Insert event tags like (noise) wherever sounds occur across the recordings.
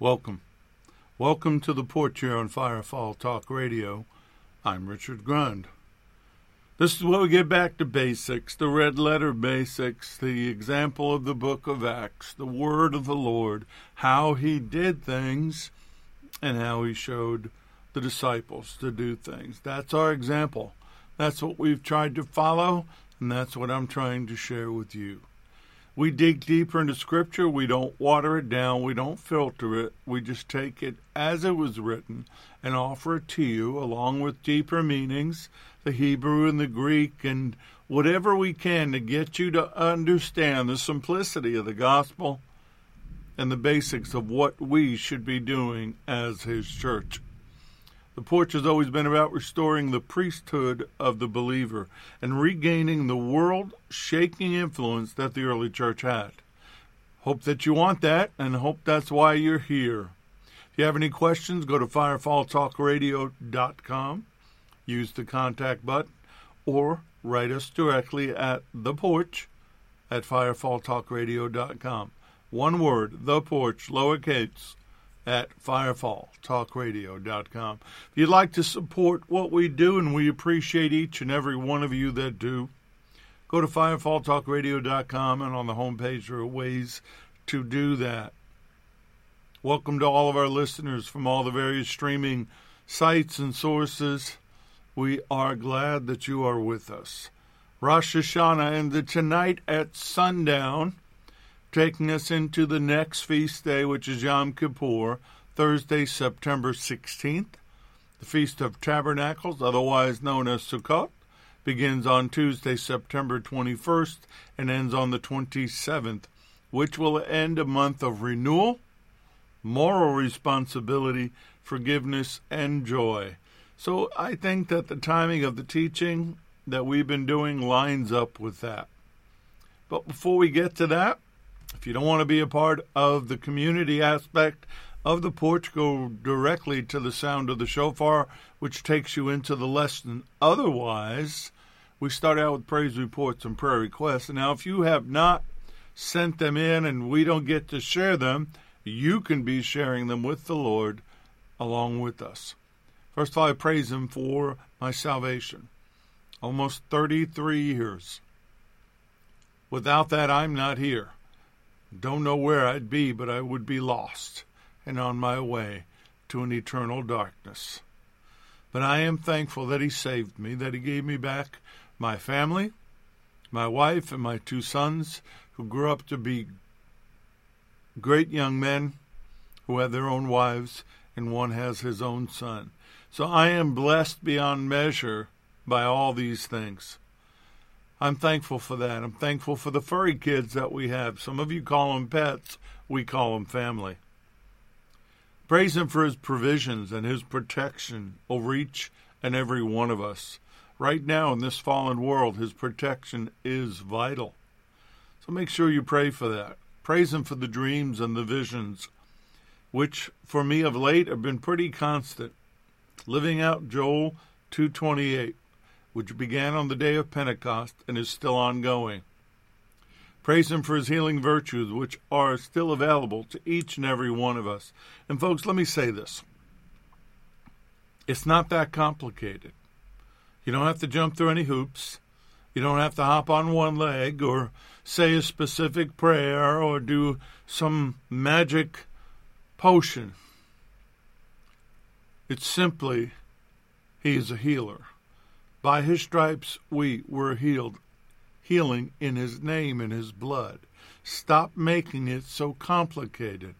Welcome. Welcome to the porch here on Firefall Talk Radio. I'm Richard Grund. This is where we get back to basics, the red letter basics, the example of the book of Acts, the word of the Lord, how he did things, and how he showed the disciples to do things. That's our example. That's what we've tried to follow, and that's what I'm trying to share with you. We dig deeper into Scripture. We don't water it down. We don't filter it. We just take it as it was written and offer it to you, along with deeper meanings, the Hebrew and the Greek, and whatever we can to get you to understand the simplicity of the gospel and the basics of what we should be doing as His church. The porch has always been about restoring the priesthood of the believer and regaining the world shaking influence that the early church had. Hope that you want that and hope that's why you're here. If you have any questions, go to firefalltalkradio.com, use the contact button, or write us directly at the porch at firefalltalkradio.com. One word, the porch, lowercase, at firefalltalkradio.com. If you'd like to support what we do, and we appreciate each and every one of you that do, go to firefalltalkradio.com, and on the homepage there are ways to do that. Welcome to all of our listeners from all the various streaming sites and sources. We are glad that you are with us. Rosh Hashanah ended tonight at sundown taking us into the next feast day, which is Yom Kippur, Thursday, September 16th. The Feast of Tabernacles, otherwise known as Sukkot, begins on Tuesday, September 21st, and ends on the 27th, which will end a month of renewal, moral responsibility, forgiveness, and joy. So I think that the timing of the teaching that we've been doing lines up with that. But before we get to that, if you don't want to be a part of the community aspect of the porch, go directly to the sound of the shofar, which takes you into the lesson. Otherwise, we start out with praise reports and prayer requests. Now, if you have not sent them in and we don't get to share them, you can be sharing them with the Lord along with us. First of all, I praise Him for my salvation. Almost 33 years. Without that, I'm not here. Don't know where I'd be, but I would be lost and on my way to an eternal darkness. But I am thankful that He saved me, that He gave me back my family, my wife, and my two sons, who grew up to be great young men who have their own wives, and one has his own son. So I am blessed beyond measure by all these things. I'm thankful for that. I'm thankful for the furry kids that we have. Some of you call them pets, we call them family. Praise Him for His provisions and His protection over each and every one of us. Right now in this fallen world, His protection is vital. So make sure you pray for that. Praise Him for the dreams and the visions, which for me of late have been pretty constant. Living out Joel 228 which began on the day of Pentecost and is still ongoing. Praise Him for His healing virtues, which are still available to each and every one of us. And, folks, let me say this it's not that complicated. You don't have to jump through any hoops. You don't have to hop on one leg or say a specific prayer or do some magic potion. It's simply, He is a healer. By his stripes we were healed. Healing in his name and his blood. Stop making it so complicated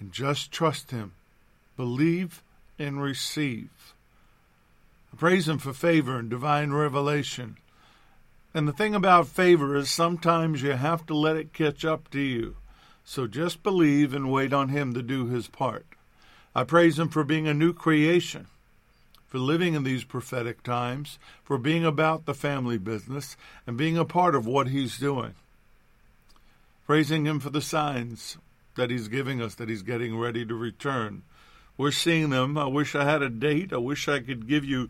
and just trust him. Believe and receive. I praise him for favor and divine revelation. And the thing about favor is sometimes you have to let it catch up to you. So just believe and wait on him to do his part. I praise him for being a new creation for living in these prophetic times, for being about the family business, and being a part of what He's doing. Praising Him for the signs that He's giving us, that He's getting ready to return. We're seeing them. I wish I had a date. I wish I could give you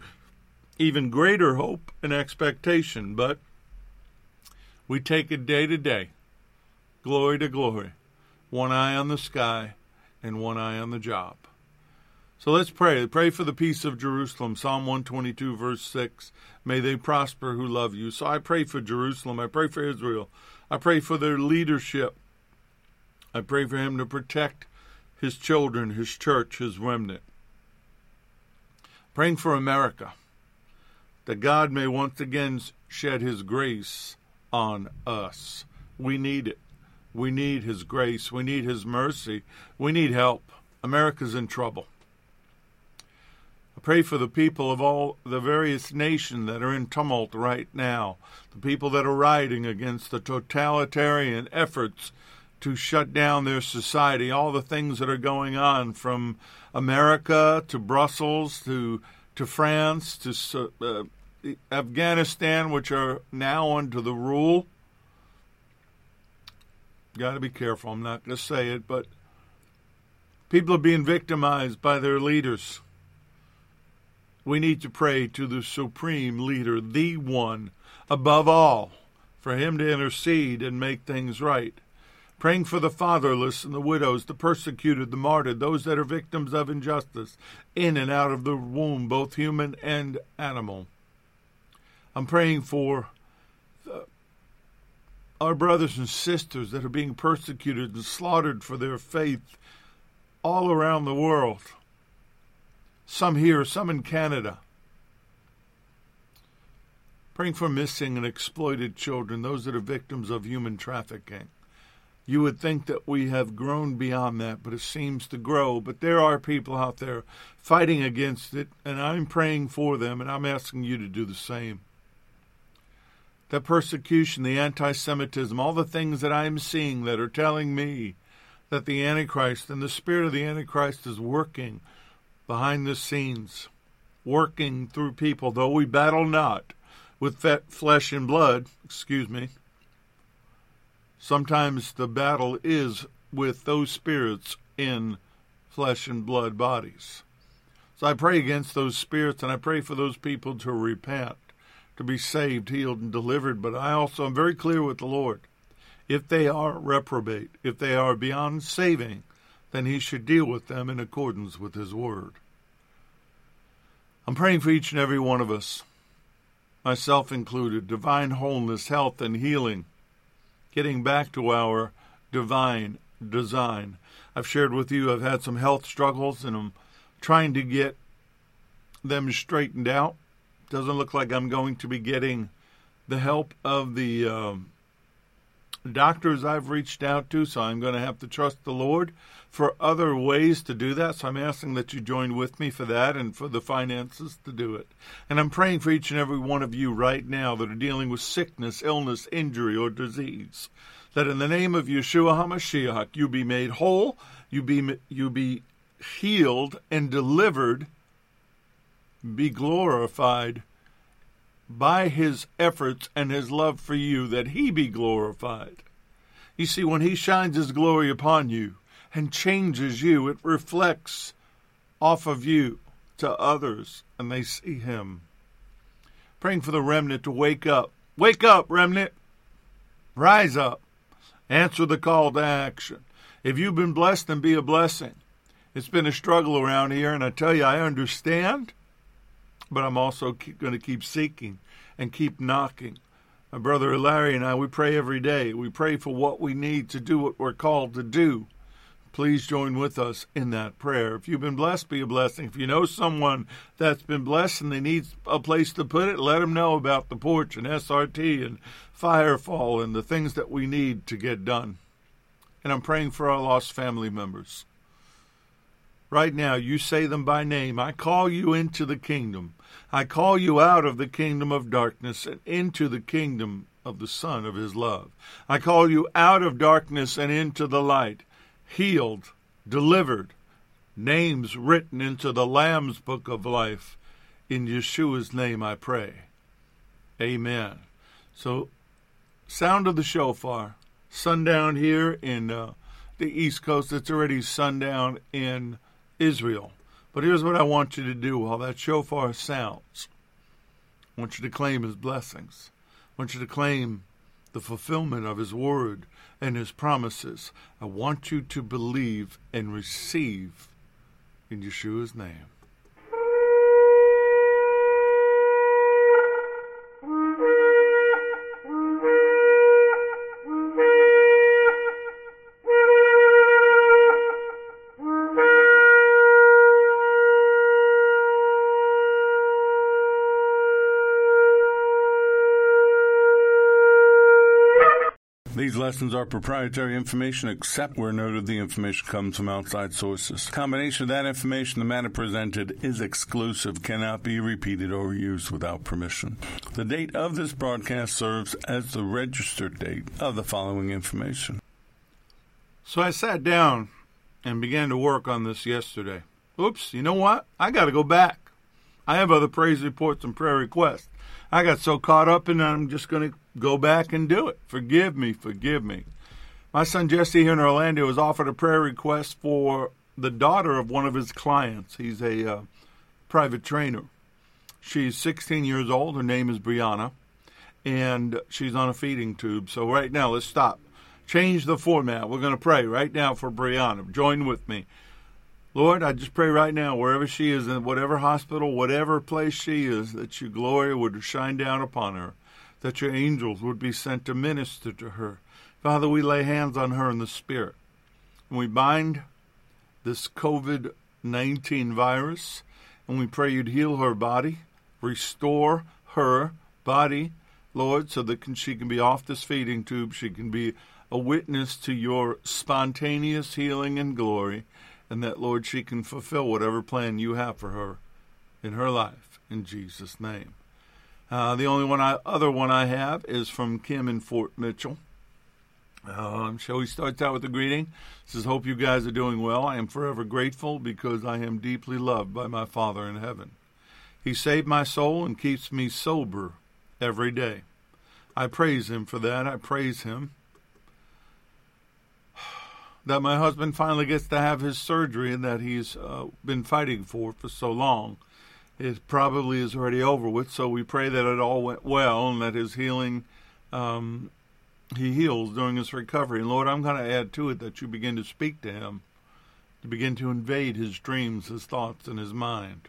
even greater hope and expectation, but we take it day to day, glory to glory, one eye on the sky, and one eye on the job. So let's pray. Pray for the peace of Jerusalem. Psalm 122, verse 6. May they prosper who love you. So I pray for Jerusalem. I pray for Israel. I pray for their leadership. I pray for him to protect his children, his church, his remnant. Praying for America, that God may once again shed his grace on us. We need it. We need his grace. We need his mercy. We need help. America's in trouble. I pray for the people of all the various nations that are in tumult right now, the people that are rioting against the totalitarian efforts to shut down their society, all the things that are going on from America to Brussels to to France to uh, Afghanistan, which are now under the rule. Got to be careful. I'm not going to say it, but people are being victimized by their leaders we need to pray to the supreme leader, the one above all, for him to intercede and make things right. Praying for the fatherless and the widows, the persecuted, the martyred, those that are victims of injustice, in and out of the womb, both human and animal. I'm praying for uh, our brothers and sisters that are being persecuted and slaughtered for their faith all around the world some here, some in Canada. Praying for missing and exploited children, those that are victims of human trafficking. You would think that we have grown beyond that, but it seems to grow. But there are people out there fighting against it, and I'm praying for them, and I'm asking you to do the same. The persecution, the anti Semitism, all the things that I'm seeing that are telling me that the Antichrist and the spirit of the Antichrist is working behind the scenes, working through people, though we battle not with flesh and blood, excuse me. Sometimes the battle is with those spirits in flesh and blood bodies. So I pray against those spirits and I pray for those people to repent, to be saved, healed, and delivered. But I also am very clear with the Lord. If they are reprobate, if they are beyond saving, then he should deal with them in accordance with his word. I'm praying for each and every one of us, myself included, divine wholeness, health, and healing, getting back to our divine design. I've shared with you I've had some health struggles and I'm trying to get them straightened out. Doesn't look like I'm going to be getting the help of the um, doctors I've reached out to, so I'm going to have to trust the Lord for other ways to do that. So I'm asking that you join with me for that and for the finances to do it. And I'm praying for each and every one of you right now that are dealing with sickness, illness, injury, or disease. That in the name of Yeshua HaMashiach, you be made whole, you be, you be healed and delivered, be glorified by his efforts and his love for you that he be glorified. You see, when he shines his glory upon you and changes you, it reflects off of you to others and they see him. Praying for the remnant to wake up. Wake up, remnant! Rise up. Answer the call to action. If you've been blessed, then be a blessing. It's been a struggle around here, and I tell you, I understand but I'm also going to keep seeking and keep knocking. My brother Larry and I, we pray every day. We pray for what we need to do what we're called to do. Please join with us in that prayer. If you've been blessed, be a blessing. If you know someone that's been blessed and they need a place to put it, let them know about the porch and SRT and Firefall and the things that we need to get done. And I'm praying for our lost family members. Right now, you say them by name. I call you into the kingdom. I call you out of the kingdom of darkness and into the kingdom of the Son of His love. I call you out of darkness and into the light, healed, delivered, names written into the Lamb's book of life. In Yeshua's name I pray. Amen. So, sound of the shofar. Sundown here in uh, the East Coast. It's already sundown in Israel. But here's what I want you to do while that shofar sounds. I want you to claim his blessings. I want you to claim the fulfillment of His Word and His promises. I want you to believe and receive in Yeshua's name. These lessons are proprietary information except where noted the information comes from outside sources. Combination of that information, the matter presented is exclusive, cannot be repeated or used without permission. The date of this broadcast serves as the registered date of the following information. So I sat down and began to work on this yesterday. Oops, you know what? I got to go back. I have other praise reports and prayer requests. I got so caught up and I'm just going to go back and do it. Forgive me, forgive me. My son Jesse here in Orlando has offered a prayer request for the daughter of one of his clients. He's a uh, private trainer. She's 16 years old. Her name is Brianna, and she's on a feeding tube. So, right now, let's stop. Change the format. We're going to pray right now for Brianna. Join with me. Lord, I just pray right now, wherever she is, in whatever hospital, whatever place she is, that your glory would shine down upon her, that your angels would be sent to minister to her. Father, we lay hands on her in the Spirit. And we bind this COVID 19 virus, and we pray you'd heal her body, restore her body, Lord, so that she can be off this feeding tube. She can be a witness to your spontaneous healing and glory and that, Lord, she can fulfill whatever plan you have for her in her life, in Jesus' name. Uh, the only one I, other one I have is from Kim in Fort Mitchell. Um, shall we start out with the greeting? says, Hope you guys are doing well. I am forever grateful because I am deeply loved by my Father in heaven. He saved my soul and keeps me sober every day. I praise him for that. I praise him that my husband finally gets to have his surgery and that he's uh, been fighting for for so long. It probably is already over with, so we pray that it all went well and that his healing, um, he heals during his recovery. And Lord, I'm going to add to it that you begin to speak to him, to begin to invade his dreams, his thoughts, and his mind.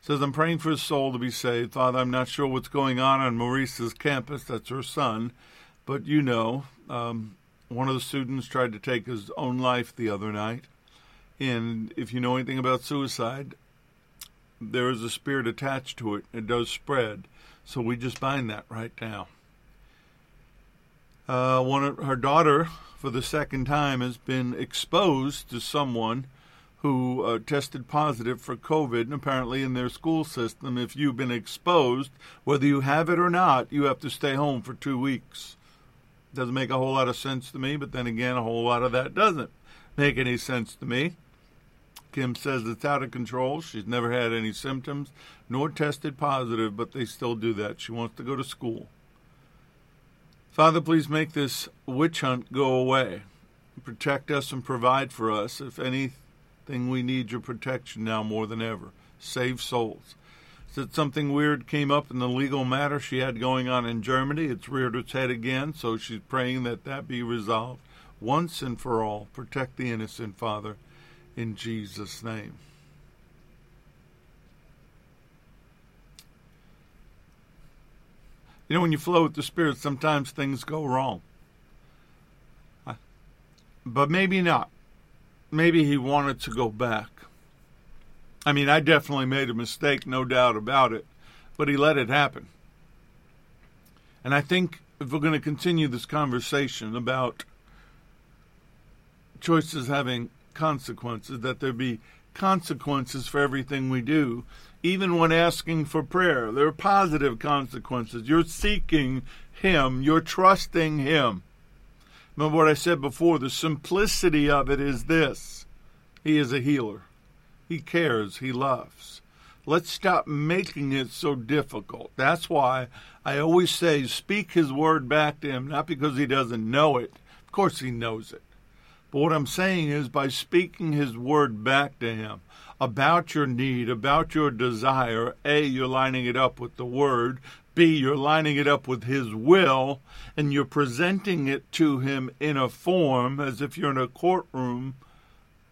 Says, I'm praying for his soul to be saved. Father, I'm not sure what's going on on Maurice's campus. That's her son. But you know, um, one of the students tried to take his own life the other night. And if you know anything about suicide, there is a spirit attached to it. It does spread. So we just bind that right now. Uh, one of her daughter, for the second time, has been exposed to someone who uh, tested positive for COVID. And apparently, in their school system, if you've been exposed, whether you have it or not, you have to stay home for two weeks. Doesn't make a whole lot of sense to me, but then again, a whole lot of that doesn't make any sense to me. Kim says it's out of control. She's never had any symptoms nor tested positive, but they still do that. She wants to go to school. Father, please make this witch hunt go away. Protect us and provide for us. If anything, we need your protection now more than ever. Save souls that something weird came up in the legal matter she had going on in Germany. It's reared its head again, so she's praying that that be resolved once and for all. Protect the innocent, Father, in Jesus' name. You know, when you flow with the Spirit, sometimes things go wrong. But maybe not. Maybe he wanted to go back. I mean, I definitely made a mistake, no doubt about it, but he let it happen. And I think if we're going to continue this conversation about choices having consequences, that there be consequences for everything we do, even when asking for prayer. There are positive consequences. You're seeking Him, you're trusting Him. Remember what I said before the simplicity of it is this He is a healer. He cares. He loves. Let's stop making it so difficult. That's why I always say speak his word back to him, not because he doesn't know it. Of course, he knows it. But what I'm saying is by speaking his word back to him about your need, about your desire, A, you're lining it up with the word. B, you're lining it up with His will, and you're presenting it to Him in a form as if you're in a courtroom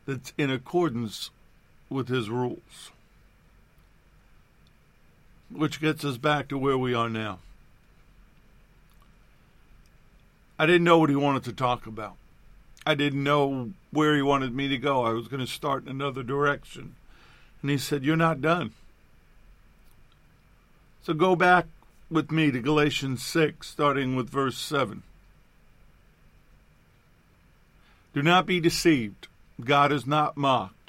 that's in accordance with His rules. Which gets us back to where we are now. I didn't know what he wanted to talk about. I didn't know where he wanted me to go. I was going to start in another direction. And he said, You're not done. So go back with me to Galatians 6, starting with verse 7. Do not be deceived. God is not mocked.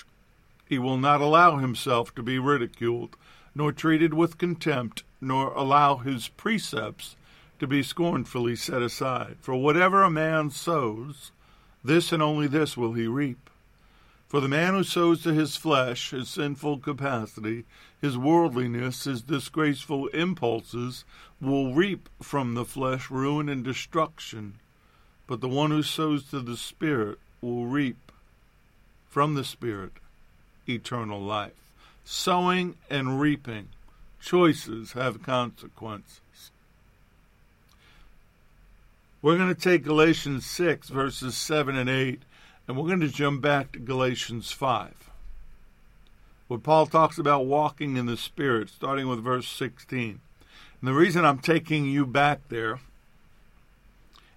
He will not allow himself to be ridiculed, nor treated with contempt, nor allow his precepts to be scornfully set aside. For whatever a man sows, this and only this will he reap. For the man who sows to his flesh, his sinful capacity, his worldliness, his disgraceful impulses, will reap from the flesh ruin and destruction. But the one who sows to the Spirit will reap from the Spirit eternal life. Sowing and reaping, choices have consequences. We're going to take Galatians 6, verses 7 and 8, and we're going to jump back to Galatians 5, where Paul talks about walking in the Spirit, starting with verse 16. And the reason I'm taking you back there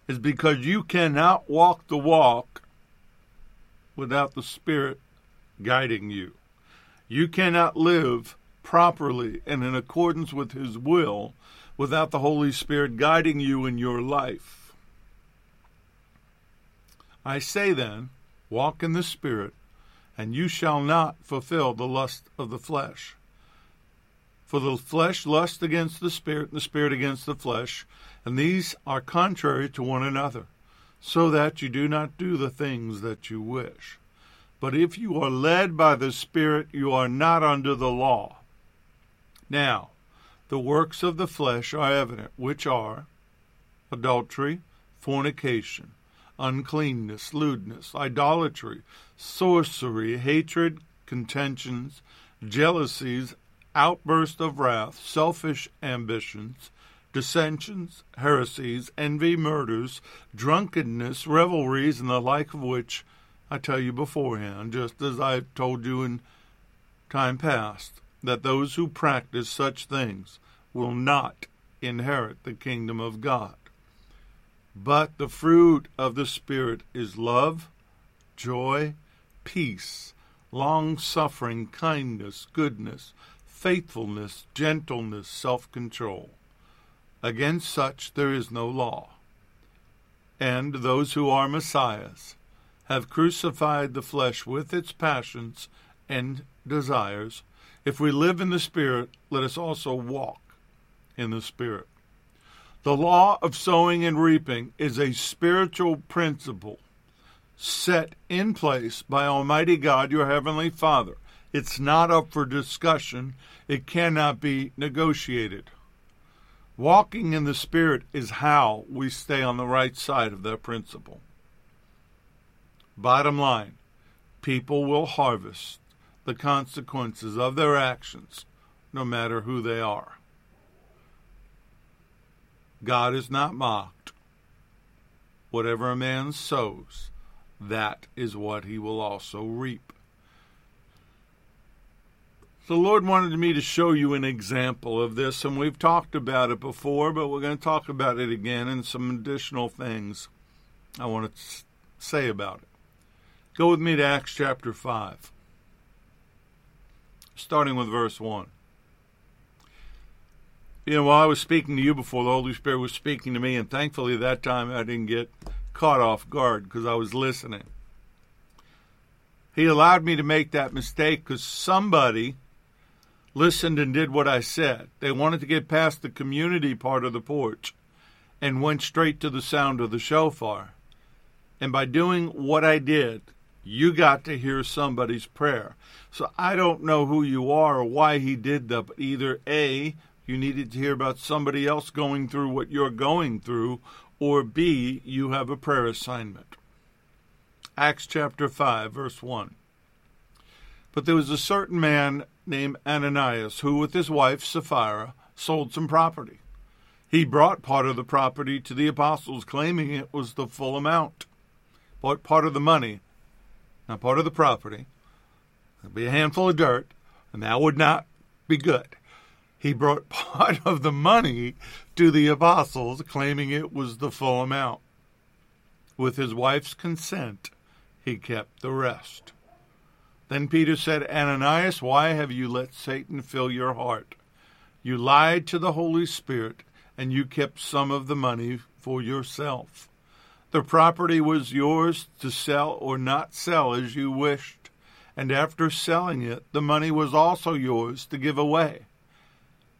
is because you cannot walk the walk without the Spirit guiding you. You cannot live properly and in accordance with His will without the Holy Spirit guiding you in your life. I say then, walk in the Spirit, and you shall not fulfill the lust of the flesh. For the flesh lusts against the Spirit, and the Spirit against the flesh, and these are contrary to one another, so that you do not do the things that you wish. But if you are led by the Spirit, you are not under the law. Now, the works of the flesh are evident, which are adultery, fornication uncleanness, lewdness, idolatry, sorcery, hatred, contentions, jealousies, outbursts of wrath, selfish ambitions, dissensions, heresies, envy, murders, drunkenness, revelries, and the like of which I tell you beforehand, just as I have told you in time past, that those who practice such things will not inherit the kingdom of God. But the fruit of the Spirit is love, joy, peace, long suffering, kindness, goodness, faithfulness, gentleness, self control. Against such there is no law. And those who are Messiahs have crucified the flesh with its passions and desires. If we live in the Spirit, let us also walk in the Spirit. The law of sowing and reaping is a spiritual principle set in place by Almighty God, your Heavenly Father. It's not up for discussion, it cannot be negotiated. Walking in the Spirit is how we stay on the right side of that principle. Bottom line people will harvest the consequences of their actions, no matter who they are. God is not mocked. Whatever a man sows, that is what he will also reap. The Lord wanted me to show you an example of this, and we've talked about it before, but we're going to talk about it again and some additional things I want to say about it. Go with me to Acts chapter 5, starting with verse 1 you know, while I was speaking to you before, the Holy Spirit was speaking to me, and thankfully that time I didn't get caught off guard because I was listening. He allowed me to make that mistake because somebody listened and did what I said. They wanted to get past the community part of the porch and went straight to the sound of the shofar. And by doing what I did, you got to hear somebody's prayer. So I don't know who you are or why he did that, but either A, you needed to hear about somebody else going through what you're going through, or B, you have a prayer assignment. Acts chapter 5, verse 1. But there was a certain man named Ananias who, with his wife Sapphira, sold some property. He brought part of the property to the apostles, claiming it was the full amount. Bought part of the money, not part of the property. It'd be a handful of dirt, and that would not be good. He brought (laughs) part of the money to the apostles, claiming it was the full amount. With his wife's consent, he kept the rest. Then Peter said, Ananias, why have you let Satan fill your heart? You lied to the Holy Spirit, and you kept some of the money for yourself. The property was yours to sell or not sell as you wished, and after selling it, the money was also yours to give away.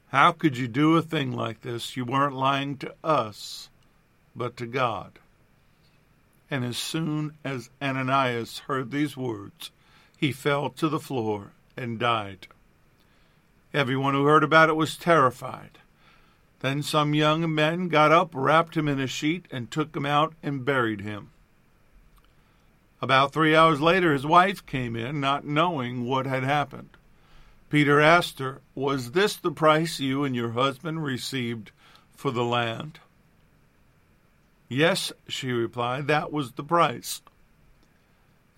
How could you do a thing like this? You weren't lying to us, but to God. And as soon as Ananias heard these words, he fell to the floor and died. Everyone who heard about it was terrified. Then some young men got up, wrapped him in a sheet, and took him out and buried him. About three hours later, his wife came in, not knowing what had happened. Peter asked her, Was this the price you and your husband received for the land? Yes, she replied, that was the price.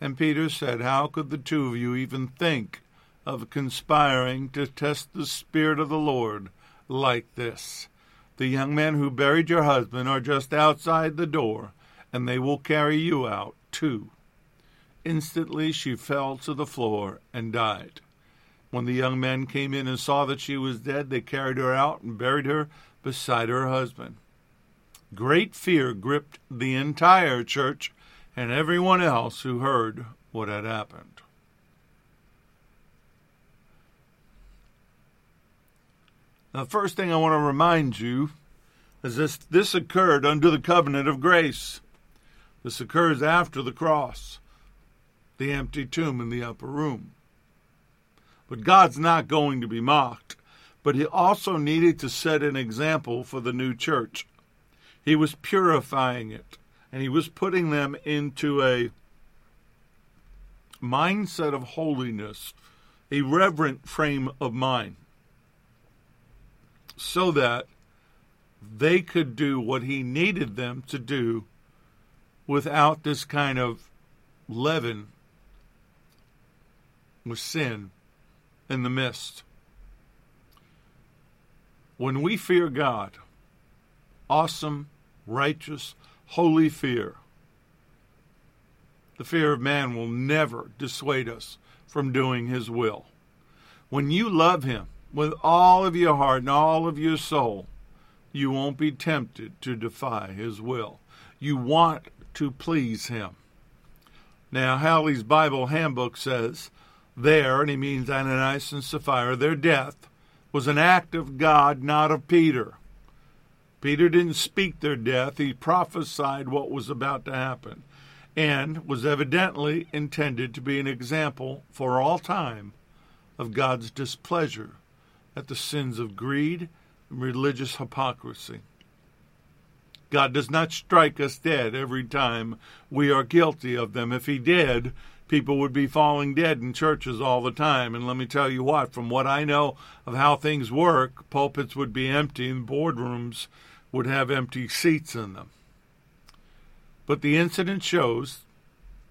And Peter said, How could the two of you even think of conspiring to test the Spirit of the Lord like this? The young men who buried your husband are just outside the door, and they will carry you out, too. Instantly she fell to the floor and died. When the young men came in and saw that she was dead, they carried her out and buried her beside her husband. Great fear gripped the entire church and everyone else who heard what had happened. The first thing I want to remind you is this this occurred under the covenant of grace. This occurs after the cross, the empty tomb in the upper room. But God's not going to be mocked. But he also needed to set an example for the new church. He was purifying it and he was putting them into a mindset of holiness, a reverent frame of mind, so that they could do what he needed them to do without this kind of leaven with sin in the midst. When we fear God, awesome, righteous, holy fear. The fear of man will never dissuade us from doing his will. When you love him with all of your heart and all of your soul, you won't be tempted to defy his will. You want to please him. Now, Halley's Bible Handbook says there, and he means Ananias and Sapphira, their death was an act of God, not of Peter. Peter didn't speak their death, he prophesied what was about to happen, and was evidently intended to be an example for all time of God's displeasure at the sins of greed and religious hypocrisy. God does not strike us dead every time we are guilty of them. If He did, people would be falling dead in churches all the time. And let me tell you what, from what I know of how things work, pulpits would be empty and boardrooms would have empty seats in them. But the incident shows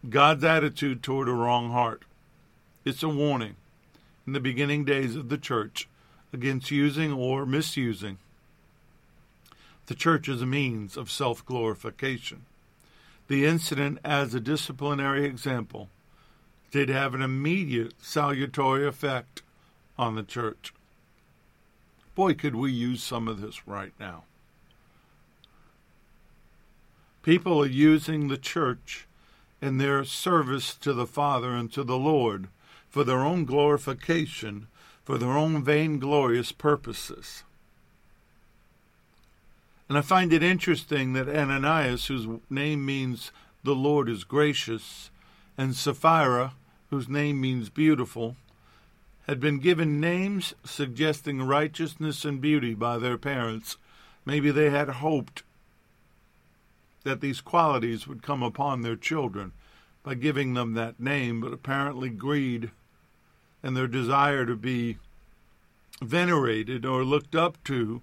God's attitude toward a wrong heart. It's a warning in the beginning days of the church against using or misusing the church as a means of self glorification. The incident, as a disciplinary example, did have an immediate salutary effect on the church. Boy, could we use some of this right now. People are using the church in their service to the Father and to the Lord for their own glorification, for their own vainglorious purposes. And I find it interesting that Ananias, whose name means the Lord is gracious, and Sapphira, whose name means beautiful, had been given names suggesting righteousness and beauty by their parents. Maybe they had hoped that these qualities would come upon their children by giving them that name, but apparently greed and their desire to be venerated or looked up to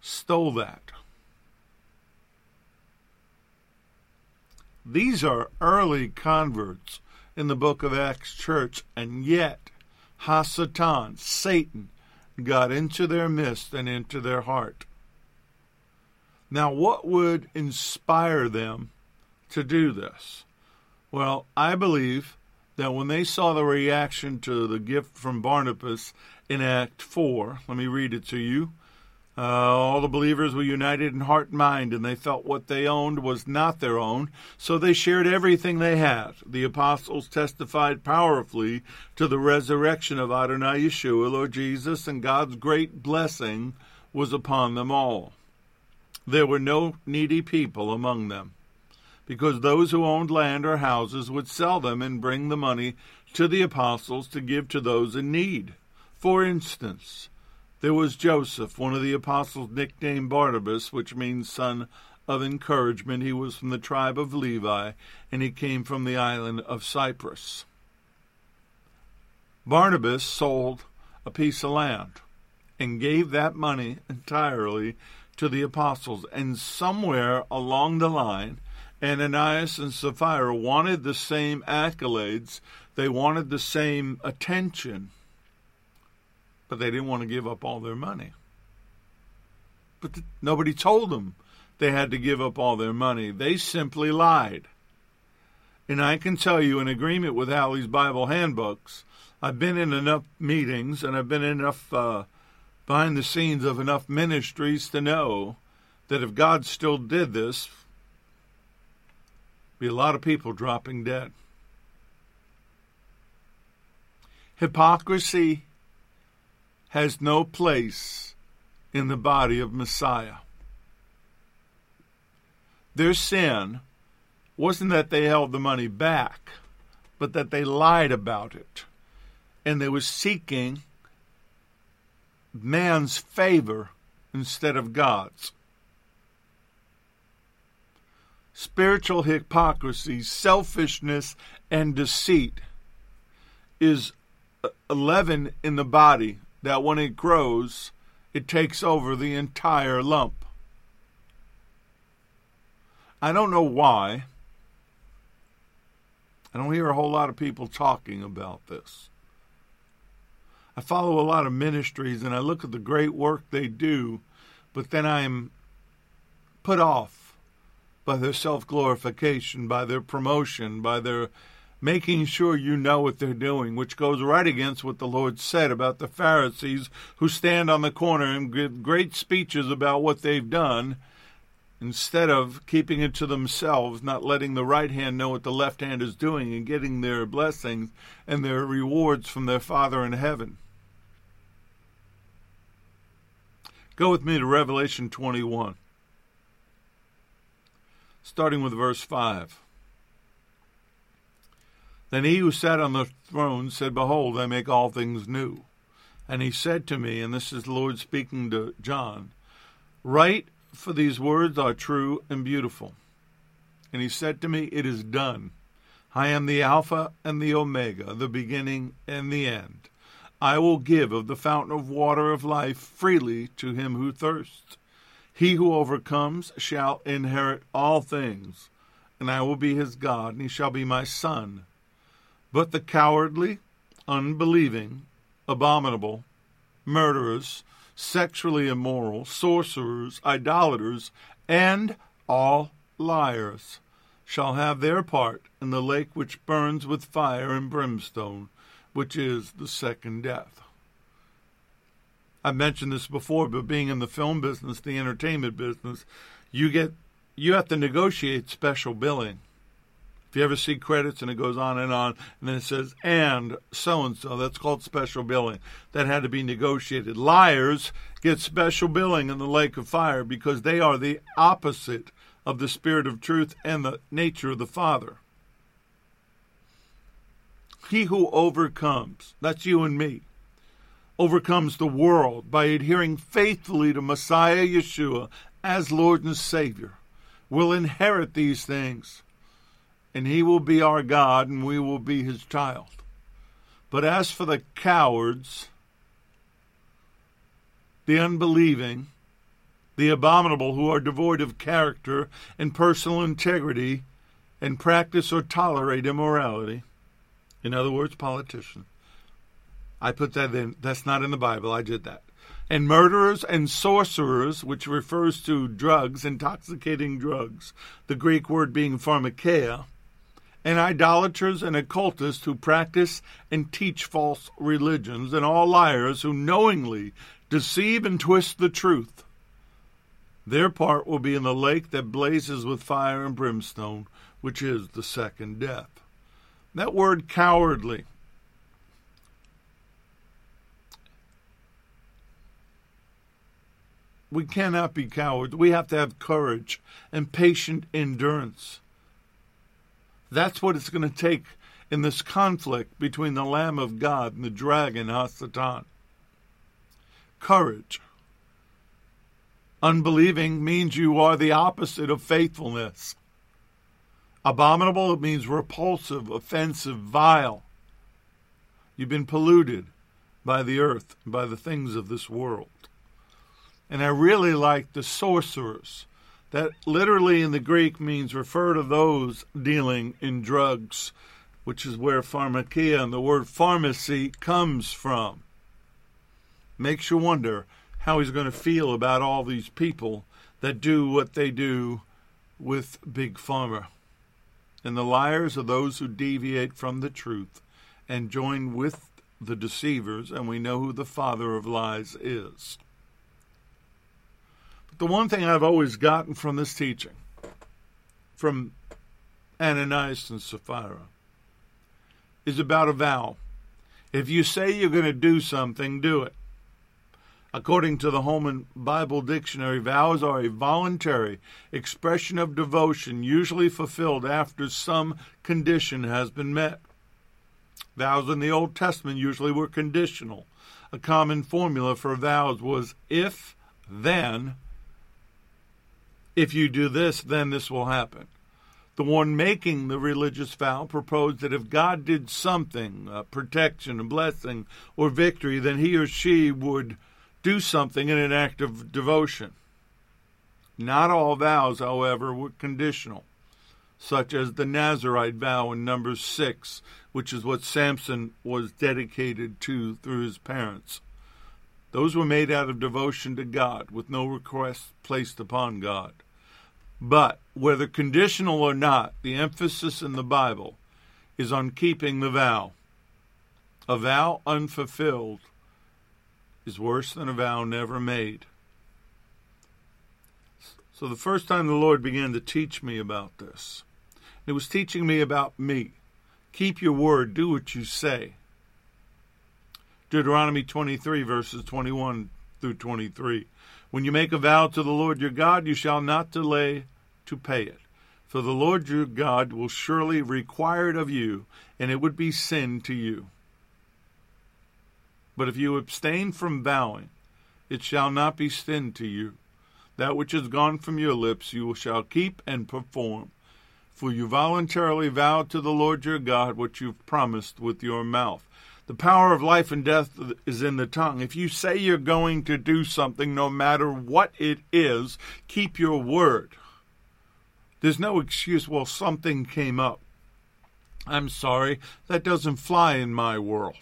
stole that. These are early converts in the book of Acts church, and yet Hasatan, Satan, got into their midst and into their heart. Now, what would inspire them to do this? Well, I believe that when they saw the reaction to the gift from Barnabas in Act 4, let me read it to you. Uh, all the believers were united in heart and mind, and they felt what they owned was not their own, so they shared everything they had. The apostles testified powerfully to the resurrection of Adonai Yeshua, Lord Jesus, and God's great blessing was upon them all. There were no needy people among them, because those who owned land or houses would sell them and bring the money to the apostles to give to those in need. For instance, there was Joseph, one of the apostles nicknamed Barnabas, which means son of encouragement. He was from the tribe of Levi, and he came from the island of Cyprus. Barnabas sold a piece of land and gave that money entirely to the apostles. And somewhere along the line, Ananias and Sapphira wanted the same accolades, they wanted the same attention but they didn't want to give up all their money. But th- nobody told them they had to give up all their money. They simply lied. And I can tell you, in agreement with Halley's Bible handbooks, I've been in enough meetings and I've been enough uh, behind the scenes of enough ministries to know that if God still did this, be a lot of people dropping dead. Hypocrisy has no place in the body of Messiah. Their sin wasn't that they held the money back, but that they lied about it. And they were seeking man's favor instead of God's. Spiritual hypocrisy, selfishness, and deceit is a leaven in the body that when it grows, it takes over the entire lump. I don't know why. I don't hear a whole lot of people talking about this. I follow a lot of ministries and I look at the great work they do, but then I'm put off by their self glorification, by their promotion, by their making sure you know what they're doing, which goes right against what the Lord said about the Pharisees who stand on the corner and give great speeches about what they've done instead of keeping it to themselves, not letting the right hand know what the left hand is doing and getting their blessings and their rewards from their Father in heaven. Go with me to Revelation 21, starting with verse 5. Then he who sat on the throne said, Behold, I make all things new. And he said to me, and this is the Lord speaking to John, Write, for these words are true and beautiful. And he said to me, It is done. I am the Alpha and the Omega, the beginning and the end. I will give of the fountain of water of life freely to him who thirsts. He who overcomes shall inherit all things, and I will be his God, and he shall be my son. But the cowardly, unbelieving, abominable, murderers, sexually immoral, sorcerers, idolaters, and all liars shall have their part in the lake which burns with fire and brimstone, which is the second death. I've mentioned this before, but being in the film business, the entertainment business, you get you have to negotiate special billing. If you ever see credits and it goes on and on, and then it says, and so and so, that's called special billing. That had to be negotiated. Liars get special billing in the lake of fire because they are the opposite of the spirit of truth and the nature of the Father. He who overcomes, that's you and me, overcomes the world by adhering faithfully to Messiah Yeshua as Lord and Savior, will inherit these things and he will be our God, and we will be his child. But as for the cowards, the unbelieving, the abominable who are devoid of character and personal integrity and practice or tolerate immorality. In other words, politicians. I put that in. That's not in the Bible. I did that. And murderers and sorcerers, which refers to drugs, intoxicating drugs, the Greek word being pharmakeia, and idolaters and occultists who practice and teach false religions, and all liars who knowingly deceive and twist the truth. Their part will be in the lake that blazes with fire and brimstone, which is the second death. That word cowardly. We cannot be cowards. We have to have courage and patient endurance. That's what it's going to take in this conflict between the Lamb of God and the dragon, Hasatan. Courage. Unbelieving means you are the opposite of faithfulness. Abominable, means repulsive, offensive, vile. You've been polluted by the earth, by the things of this world. And I really like the sorcerers. That literally in the Greek means refer to those dealing in drugs, which is where pharmakeia and the word pharmacy comes from. Makes you wonder how he's going to feel about all these people that do what they do with Big Pharma. And the liars are those who deviate from the truth and join with the deceivers, and we know who the father of lies is. The one thing I've always gotten from this teaching, from Ananias and Sapphira, is about a vow. If you say you're going to do something, do it. According to the Holman Bible Dictionary, vows are a voluntary expression of devotion, usually fulfilled after some condition has been met. Vows in the Old Testament usually were conditional. A common formula for vows was if, then, if you do this, then this will happen. The one making the religious vow proposed that if God did something, a protection, a blessing, or victory, then he or she would do something in an act of devotion. Not all vows, however, were conditional, such as the Nazarite vow in Numbers 6, which is what Samson was dedicated to through his parents. Those were made out of devotion to God, with no request placed upon God. But, whether conditional or not, the emphasis in the Bible is on keeping the vow. A vow unfulfilled is worse than a vow never made. So the first time the Lord began to teach me about this, it was teaching me about me. Keep your word, do what you say. Deuteronomy 23, verses 21 through 23. When you make a vow to the Lord your God, you shall not delay to pay it. For the Lord your God will surely require it of you, and it would be sin to you. But if you abstain from vowing, it shall not be sin to you. That which is gone from your lips you shall keep and perform. For you voluntarily vowed to the Lord your God what you've promised with your mouth. The power of life and death is in the tongue. If you say you're going to do something, no matter what it is, keep your word. There's no excuse, well, something came up. I'm sorry, that doesn't fly in my world.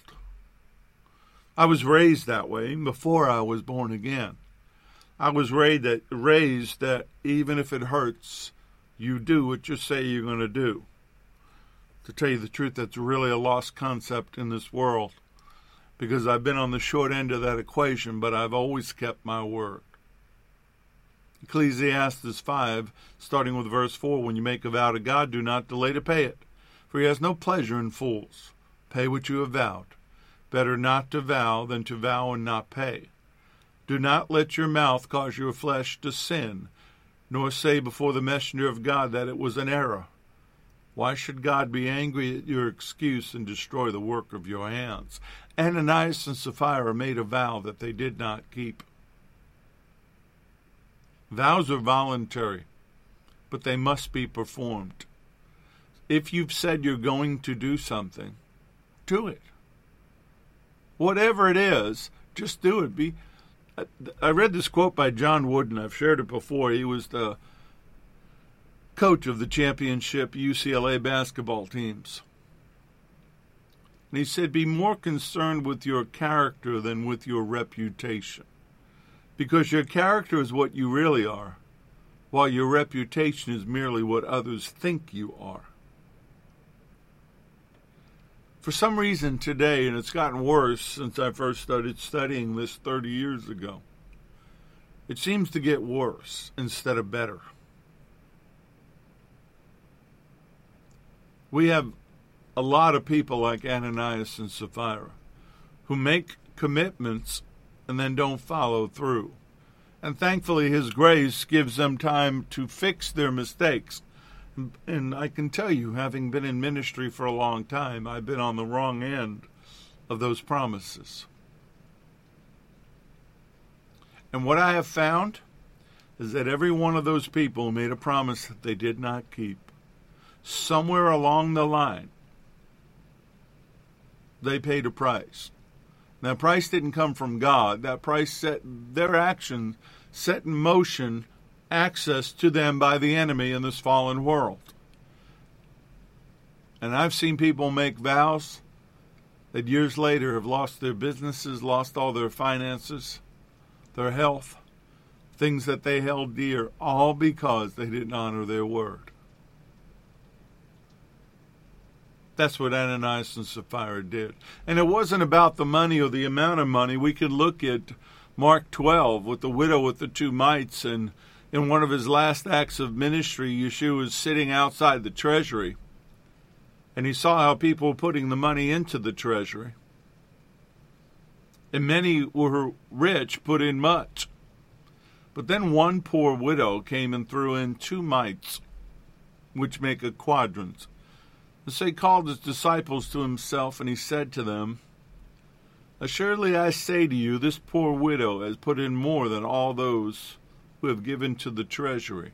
I was raised that way before I was born again. I was raised that, raised that even if it hurts, you do what you say you're going to do. To tell you the truth, that's really a lost concept in this world because I've been on the short end of that equation, but I've always kept my word. Ecclesiastes 5, starting with verse 4 When you make a vow to God, do not delay to pay it, for he has no pleasure in fools. Pay what you have vowed. Better not to vow than to vow and not pay. Do not let your mouth cause your flesh to sin, nor say before the messenger of God that it was an error. Why should God be angry at your excuse and destroy the work of your hands? Ananias and Sapphira made a vow that they did not keep. Vows are voluntary, but they must be performed. If you've said you're going to do something, do it whatever it is, just do it. Be I read this quote by John Wooden. I've shared it before. He was the coach of the championship UCLA basketball teams. And he said, Be more concerned with your character than with your reputation. Because your character is what you really are, while your reputation is merely what others think you are. For some reason today, and it's gotten worse since I first started studying this 30 years ago, it seems to get worse instead of better. We have a lot of people like Ananias and Sapphira who make commitments and then don't follow through. And thankfully, His grace gives them time to fix their mistakes. And I can tell you, having been in ministry for a long time, I've been on the wrong end of those promises. And what I have found is that every one of those people made a promise that they did not keep. Somewhere along the line, they paid a price. That price didn't come from God. That price set their actions set in motion access to them by the enemy in this fallen world. And I've seen people make vows that years later have lost their businesses, lost all their finances, their health, things that they held dear, all because they didn't honor their word. That's what Ananias and Sapphira did. And it wasn't about the money or the amount of money. We could look at Mark 12 with the widow with the two mites. And in one of his last acts of ministry, Yeshua was sitting outside the treasury. And he saw how people were putting the money into the treasury. And many were rich put in much. But then one poor widow came and threw in two mites, which make a quadrant. So he called his disciples to himself, and he said to them, Assuredly I say to you, this poor widow has put in more than all those who have given to the treasury.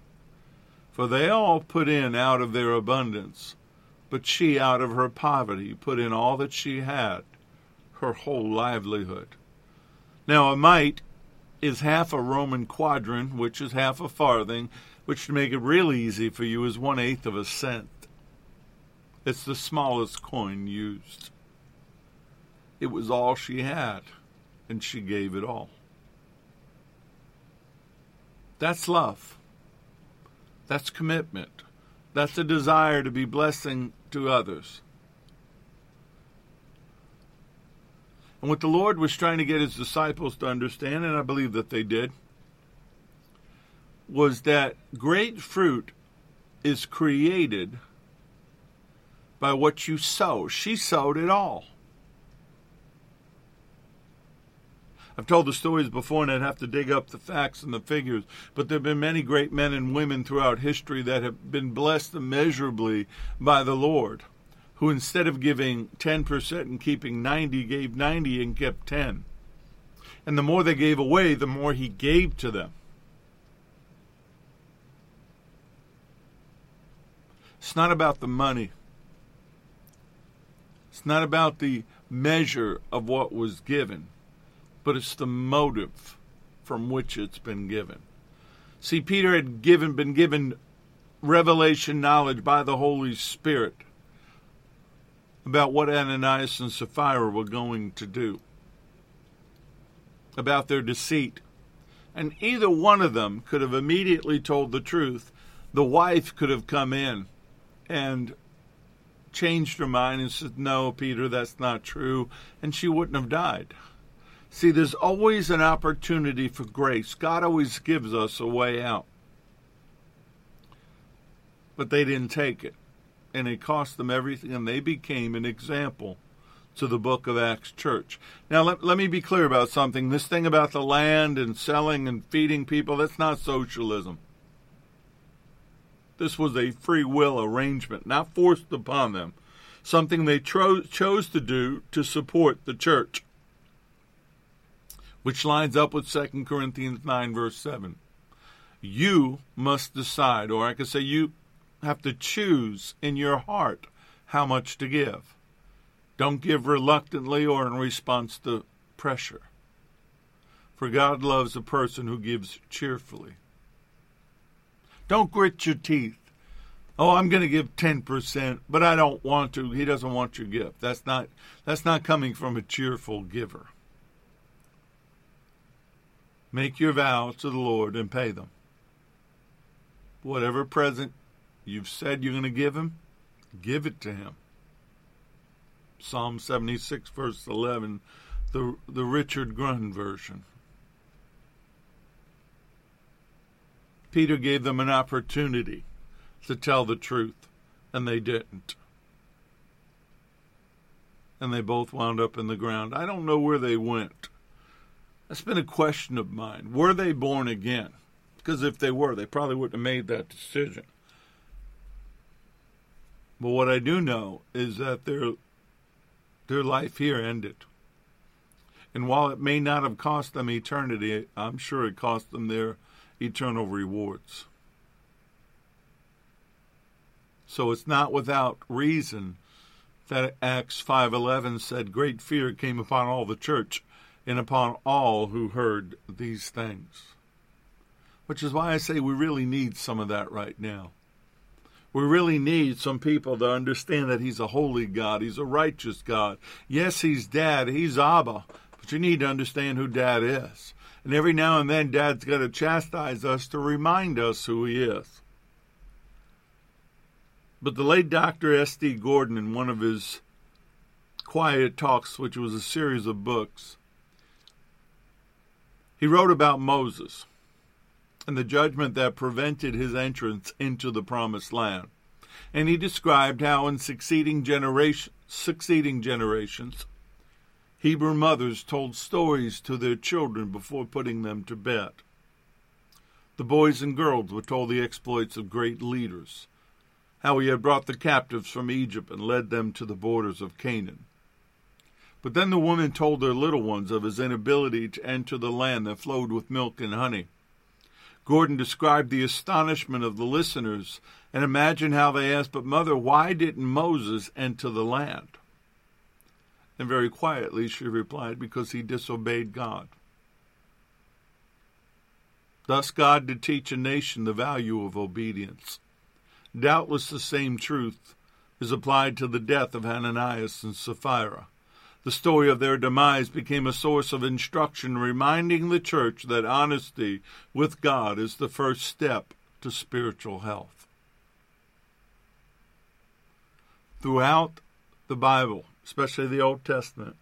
For they all put in out of their abundance, but she out of her poverty put in all that she had, her whole livelihood. Now a mite is half a Roman quadrant, which is half a farthing, which to make it real easy for you is one eighth of a cent. It's the smallest coin used. It was all she had, and she gave it all. That's love. That's commitment. That's a desire to be blessing to others. And what the Lord was trying to get his disciples to understand, and I believe that they did, was that great fruit is created by what you sow. She sowed it all. I've told the stories before and I'd have to dig up the facts and the figures, but there have been many great men and women throughout history that have been blessed immeasurably by the Lord, who instead of giving 10% and keeping 90, gave 90 and kept 10. And the more they gave away, the more He gave to them. It's not about the money. It's not about the measure of what was given, but it's the motive from which it's been given. See, Peter had given been given revelation knowledge by the Holy Spirit about what Ananias and Sapphira were going to do, about their deceit. And either one of them could have immediately told the truth. The wife could have come in and changed her mind and said, No, Peter, that's not true, and she wouldn't have died. See, there's always an opportunity for grace. God always gives us a way out. But they didn't take it, and it cost them everything, and they became an example to the book of Acts church. Now, let, let me be clear about something. This thing about the land and selling and feeding people, that's not socialism. This was a free will arrangement, not forced upon them, something they tro- chose to do to support the church, which lines up with 2 Corinthians 9, verse 7. You must decide, or I could say you have to choose in your heart how much to give. Don't give reluctantly or in response to pressure. For God loves a person who gives cheerfully. Don't grit your teeth. Oh, I'm going to give 10%, but I don't want to. He doesn't want your gift. That's not that's not coming from a cheerful giver. Make your vow to the Lord and pay them. Whatever present you've said you're going to give him, give it to him. Psalm 76, verse 11, the, the Richard Grund version. Peter gave them an opportunity to tell the truth, and they didn't. And they both wound up in the ground. I don't know where they went. That's been a question of mine. Were they born again? Because if they were, they probably wouldn't have made that decision. But what I do know is that their their life here ended. And while it may not have cost them eternity, I'm sure it cost them their eternal rewards. So it's not without reason that Acts 5:11 said great fear came upon all the church and upon all who heard these things. Which is why I say we really need some of that right now. We really need some people to understand that He's a holy God. He's a righteous God. Yes, He's Dad. He's Abba. But you need to understand who Dad is. And every now and then, Dad's got to chastise us to remind us who He is. But the late Dr. S.D. Gordon, in one of his quiet talks, which was a series of books, he wrote about Moses and the judgment that prevented his entrance into the promised land. And he described how in succeeding generation, succeeding generations, Hebrew mothers told stories to their children before putting them to bed. The boys and girls were told the exploits of great leaders, how he had brought the captives from Egypt and led them to the borders of Canaan. But then the women told their little ones of his inability to enter the land that flowed with milk and honey Gordon described the astonishment of the listeners and imagined how they asked, But, Mother, why didn't Moses enter the land? And very quietly she replied, Because he disobeyed God. Thus, God did teach a nation the value of obedience. Doubtless the same truth is applied to the death of Ananias and Sapphira. The story of their demise became a source of instruction, reminding the church that honesty with God is the first step to spiritual health. Throughout the Bible, especially the Old Testament,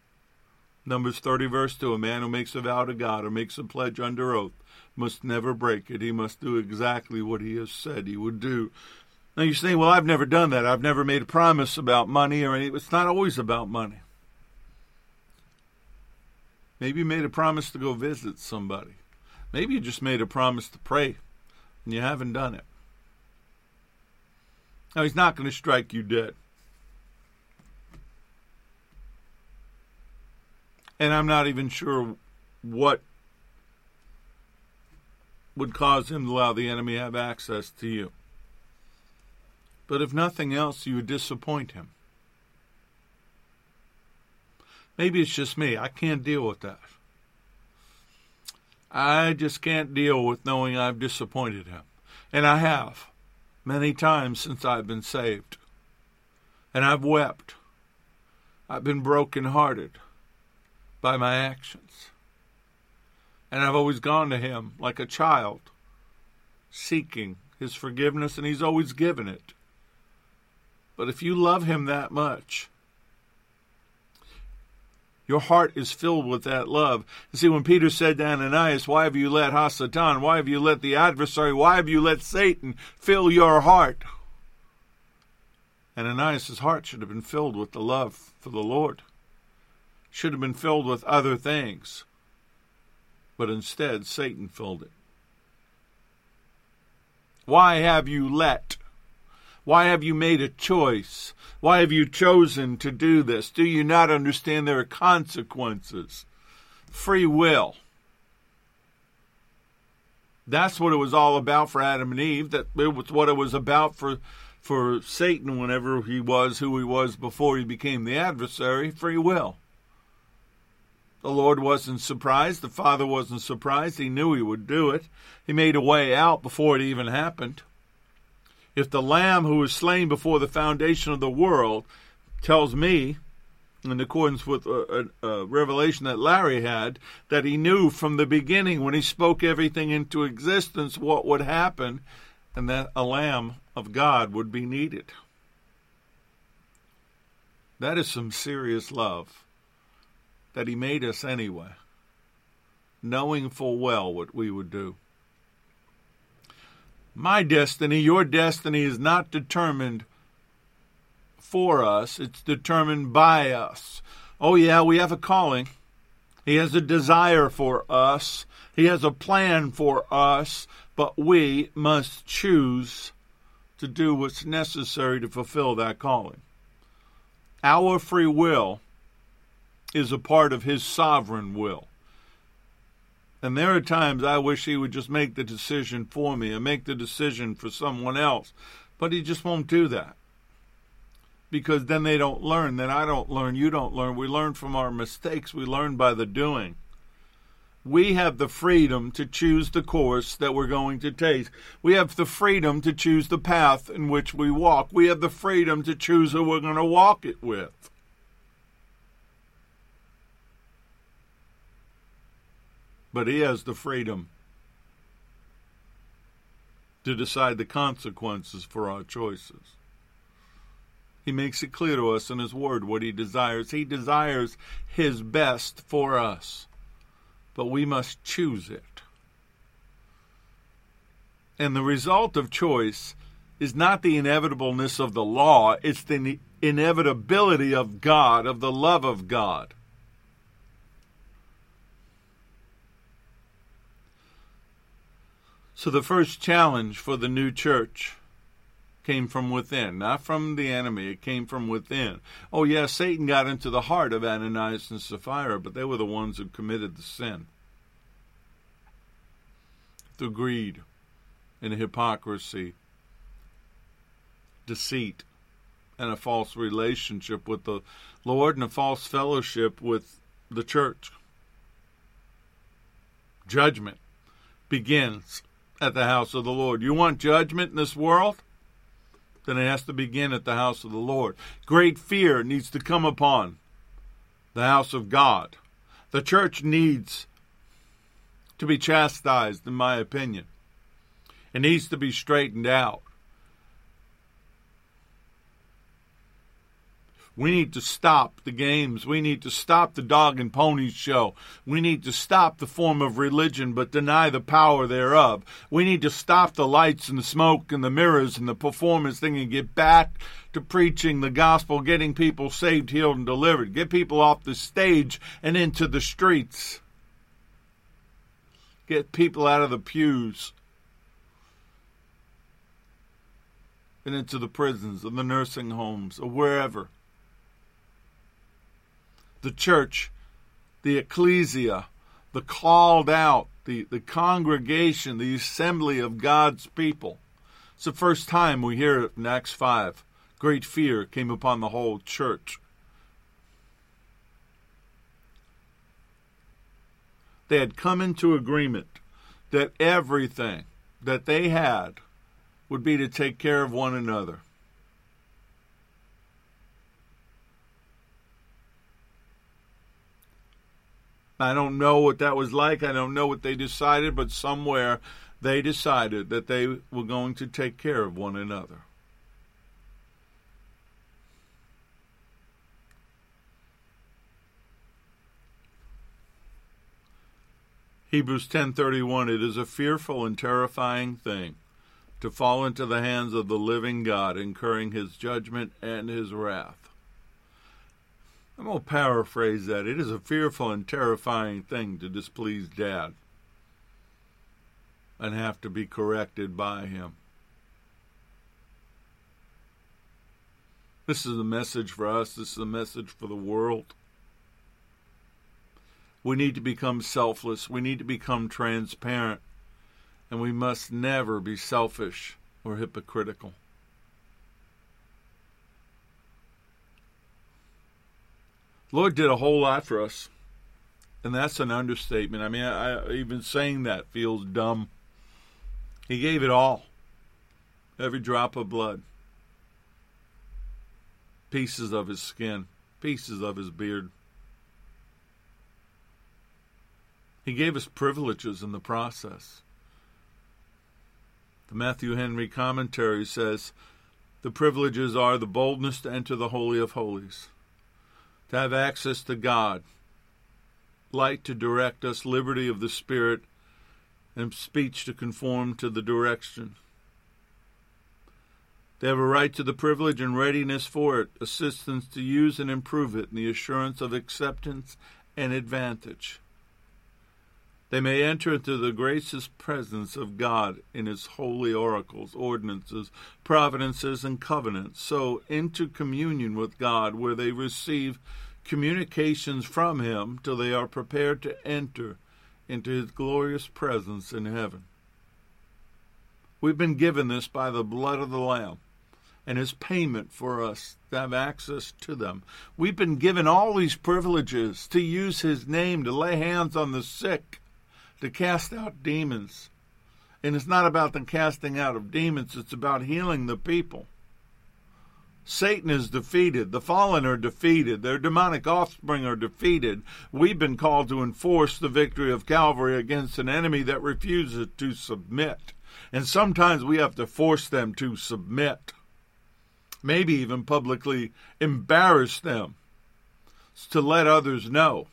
Numbers 30, verse 2 A man who makes a vow to God or makes a pledge under oath must never break it. He must do exactly what he has said he would do. Now you say, well, I've never done that. I've never made a promise about money or anything. It's not always about money. Maybe you made a promise to go visit somebody. Maybe you just made a promise to pray and you haven't done it. Now, he's not going to strike you dead. And I'm not even sure what would cause him to allow the enemy have access to you. But if nothing else, you would disappoint him. Maybe it's just me. I can't deal with that. I just can't deal with knowing I've disappointed him. And I have many times since I've been saved. And I've wept. I've been broken-hearted by my actions. And I've always gone to him like a child, seeking his forgiveness, and he's always given it. But if you love him that much, your heart is filled with that love. You see, when Peter said to Ananias, Why have you let Hasatan, why have you let the adversary, why have you let Satan fill your heart? Ananias' heart should have been filled with the love for the Lord, should have been filled with other things. But instead, Satan filled it. Why have you let? Why have you made a choice? Why have you chosen to do this? Do you not understand there are consequences? Free will. That's what it was all about for Adam and Eve. That it was what it was about for for Satan whenever he was who he was before he became the adversary, free will. The Lord wasn't surprised. The Father wasn't surprised. He knew He would do it. He made a way out before it even happened. If the Lamb who was slain before the foundation of the world tells me, in accordance with a, a, a, revelation that Larry had, that he knew from the beginning when he spoke everything into existence what would happen, and that a Lamb of God would be needed. That is some serious love that he made us anyway, knowing full well what we would do. My destiny, your destiny is not determined for us, it's determined by us. Oh, yeah, we have a calling. He has a desire for us, He has a plan for us, but we must choose to do what's necessary to fulfill that calling. Our free will is a part of his sovereign will. And there are times I wish he would just make the decision for me and make the decision for someone else. But he just won't do that. Because then they don't learn. Then I don't learn. You don't learn. We learn from our mistakes. We learn by the doing. We have the freedom to choose the course that we're going to take. We have the freedom to choose the path in which we walk. We have the freedom to choose who we're going to walk it with. But he has the freedom to decide the consequences for our choices. He makes it clear to us in His Word what He desires. He desires His best for us, but we must choose it. And the result of choice is not the inevitableness of the law, it's the inevitability of God, of the love of God. So the first challenge for the new church came from within, not from the enemy. It came from within. Oh, yeah, Satan got into the heart of Ananias and Sapphira, but they were the ones who committed the sin. Through greed and hypocrisy, deceit, and a false relationship with the Lord and a false fellowship with the church. Judgment begins at the house of the Lord. You want judgment in this world? Then it has to begin at the house of the Lord. Great fear needs to come upon the house of God. The church needs to be chastised, in my opinion. It needs to be straightened out. We need to stop the games. We need to stop the dog and pony show. We need to stop the form of religion but deny the power thereof. We need to stop the lights and the smoke and the mirrors and the performance thing and get back to preaching the gospel, getting people saved, healed, and delivered. Get people off the stage and into the streets. Get people out of the pews and into the prisons and the nursing homes or wherever the church, the ecclesia, the called out, the, the congregation, the assembly of God's people. It's the first time we hear it in Acts 5. Great fear came upon the whole church. They had come into agreement that everything that they had would be to take care of one another. I don't know what that was like. I don't know what they decided, but somewhere they decided that they were going to take care of one another. Hebrews 10:31 It is a fearful and terrifying thing to fall into the hands of the living God incurring his judgment and his wrath. I'm going to paraphrase that. It is a fearful and terrifying thing to displease Dad and have to be corrected by him. This is a message for us. This is a message for the world. We need to become selfless. We need to become transparent. And we must never be selfish or hypocritical. Lord did a whole lot for us. And that's an understatement. I mean, I, I, even saying that feels dumb. He gave it all every drop of blood, pieces of his skin, pieces of his beard. He gave us privileges in the process. The Matthew Henry commentary says the privileges are the boldness to enter the Holy of Holies, to have access to God, light to direct us, liberty of the Spirit, and speech to conform to the direction. They have a right to the privilege and readiness for it, assistance to use and improve it, and the assurance of acceptance and advantage. They may enter into the gracious presence of God in His holy oracles, ordinances, providences, and covenants, so into communion with God, where they receive communications from Him till they are prepared to enter into His glorious presence in heaven. We've been given this by the blood of the Lamb and His payment for us to have access to them. We've been given all these privileges to use His name, to lay hands on the sick to cast out demons. And it's not about the casting out of demons, it's about healing the people. Satan is defeated. The fallen are defeated. Their demonic offspring are defeated. We've been called to enforce the victory of Calvary against an enemy that refuses to submit. And sometimes we have to force them to submit. Maybe even publicly embarrass them to let others know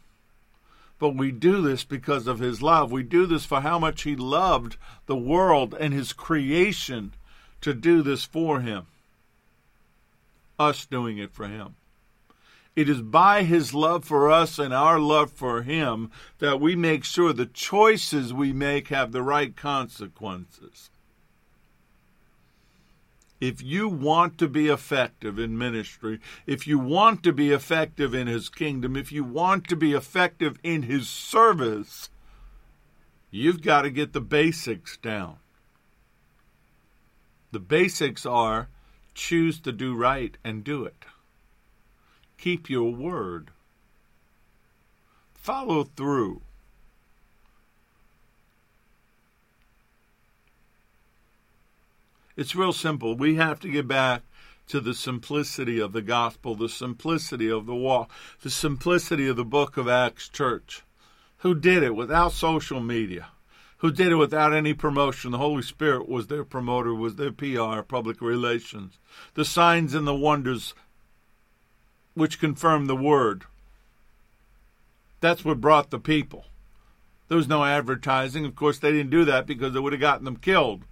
but we do this because of his love. We do this for how much he loved the world and his creation to do this for him. Us doing it for him. It is by his love for us and our love for him that we make sure the choices we make have the right consequences if you want to be effective in ministry, if you want to be effective in His kingdom, if you want to be effective in His service, you've got to get the basics down. The basics are choose to do right and do it. Keep your word. Follow through. It's real simple. We have to get back to the simplicity of the gospel, the simplicity of the walk, the simplicity of the book of Acts church. Who did it without social media? Who did it without any promotion? The Holy Spirit was their promoter, was their PR, public relations. The signs and the wonders which confirmed the word. That's what brought the people. There was no advertising. Of course, they didn't do that because it would have gotten them killed.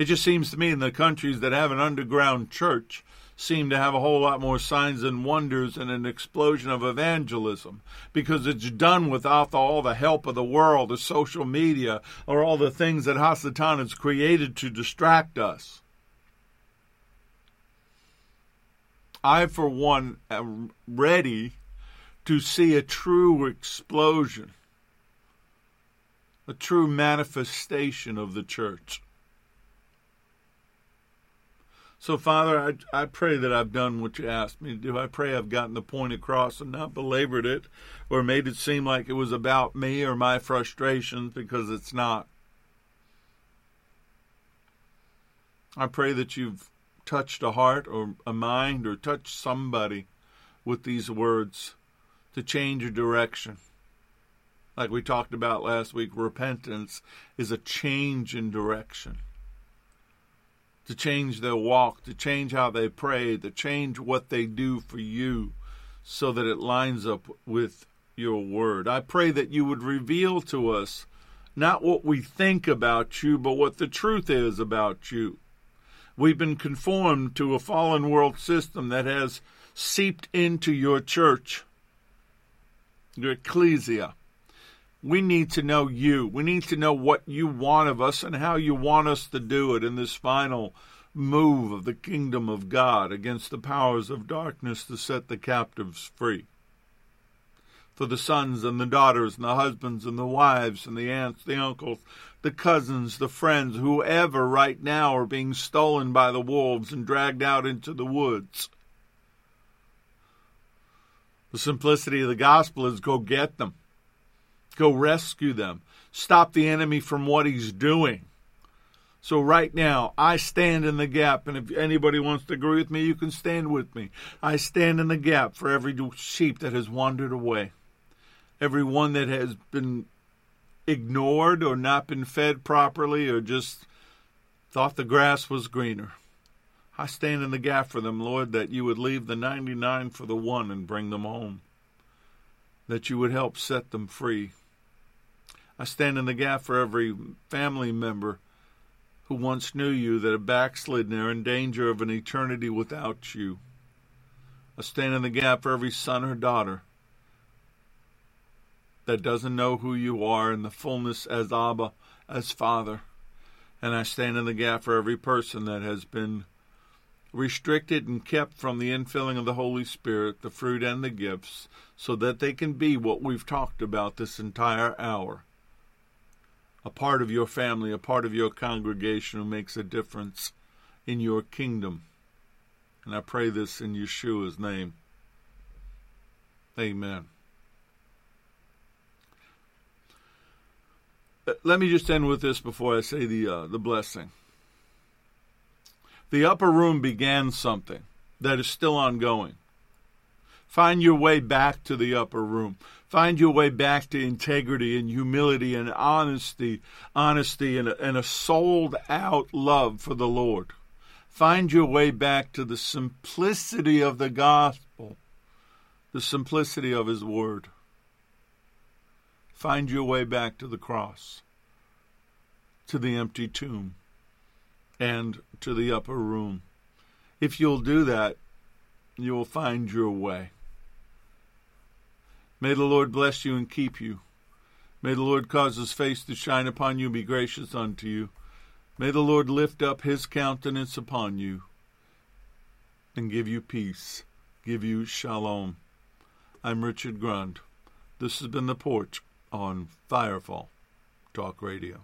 It just seems to me in the countries that have an underground church seem to have a whole lot more signs and wonders and an explosion of evangelism because it's done without all the help of the world, the social media, or all the things that Hasatan has created to distract us. I, for one, am ready to see a true explosion, a true manifestation of the church. So, Father, I, I pray that I've done what you asked me to do. I pray I've gotten the point across and not belabored it or made it seem like it was about me or my frustrations because it's not. I pray that you've touched a heart or a mind or touched somebody with these words to change your direction. Like we talked about last week, repentance is a change in direction to change their walk, to change how they pray, to change what they do for you so that it lines up with your word. I pray that you would reveal to us not what we think about you, but what the truth is about you. We've been conformed to a fallen world system that has seeped into your church, your ecclesia. We need to know you. We need to know what you want of us and how you want us to do it in this final move of the kingdom of God against the powers of darkness to set the captives free. For the sons and the daughters and the husbands and the wives and the aunts, the uncles, the cousins, the friends, whoever right now are being stolen by the wolves and dragged out into the woods. The simplicity of the gospel is go get them, go rescue them, stop the enemy from what he's doing. So, right now, I stand in the gap, and if anybody wants to agree with me, you can stand with me. I stand in the gap for every sheep that has wandered away, every one that has been ignored or not been fed properly or just thought the grass was greener. I stand in the gap for them, Lord, that you would leave the 99 for the one and bring them home, that you would help set them free. I stand in the gap for every family member who once knew you that are backslidden and are in danger of an eternity without you. I stand in the gap for every son or daughter that doesn't know who you are in the fullness as Abba, as Father. And I stand in the gap for every person that has been restricted and kept from the infilling of the Holy Spirit, the fruit and the gifts, so that they can be what we've talked about this entire hour a part of your family, a part of your congregation who makes a difference in your kingdom. And I pray this in Yeshua's name. Amen. Uh, let me just end with this before I say the uh, the blessing. The upper room began something that is still ongoing. Find your way back to the upper room. Find your way back to integrity and humility and honesty, honesty and a, and a sold out love for the Lord. Find your way back to the simplicity of the gospel, the simplicity of His Word. Find your way back to the cross, to the empty tomb and to the upper room. If you'll do that, you will find your way. May the Lord bless you and keep you. May the Lord cause his face to shine upon you and be gracious unto you. May the Lord lift up his countenance upon you and give you peace, give you shalom. I'm Richard Grund. This has been The Porch on Firefall Talk Radio.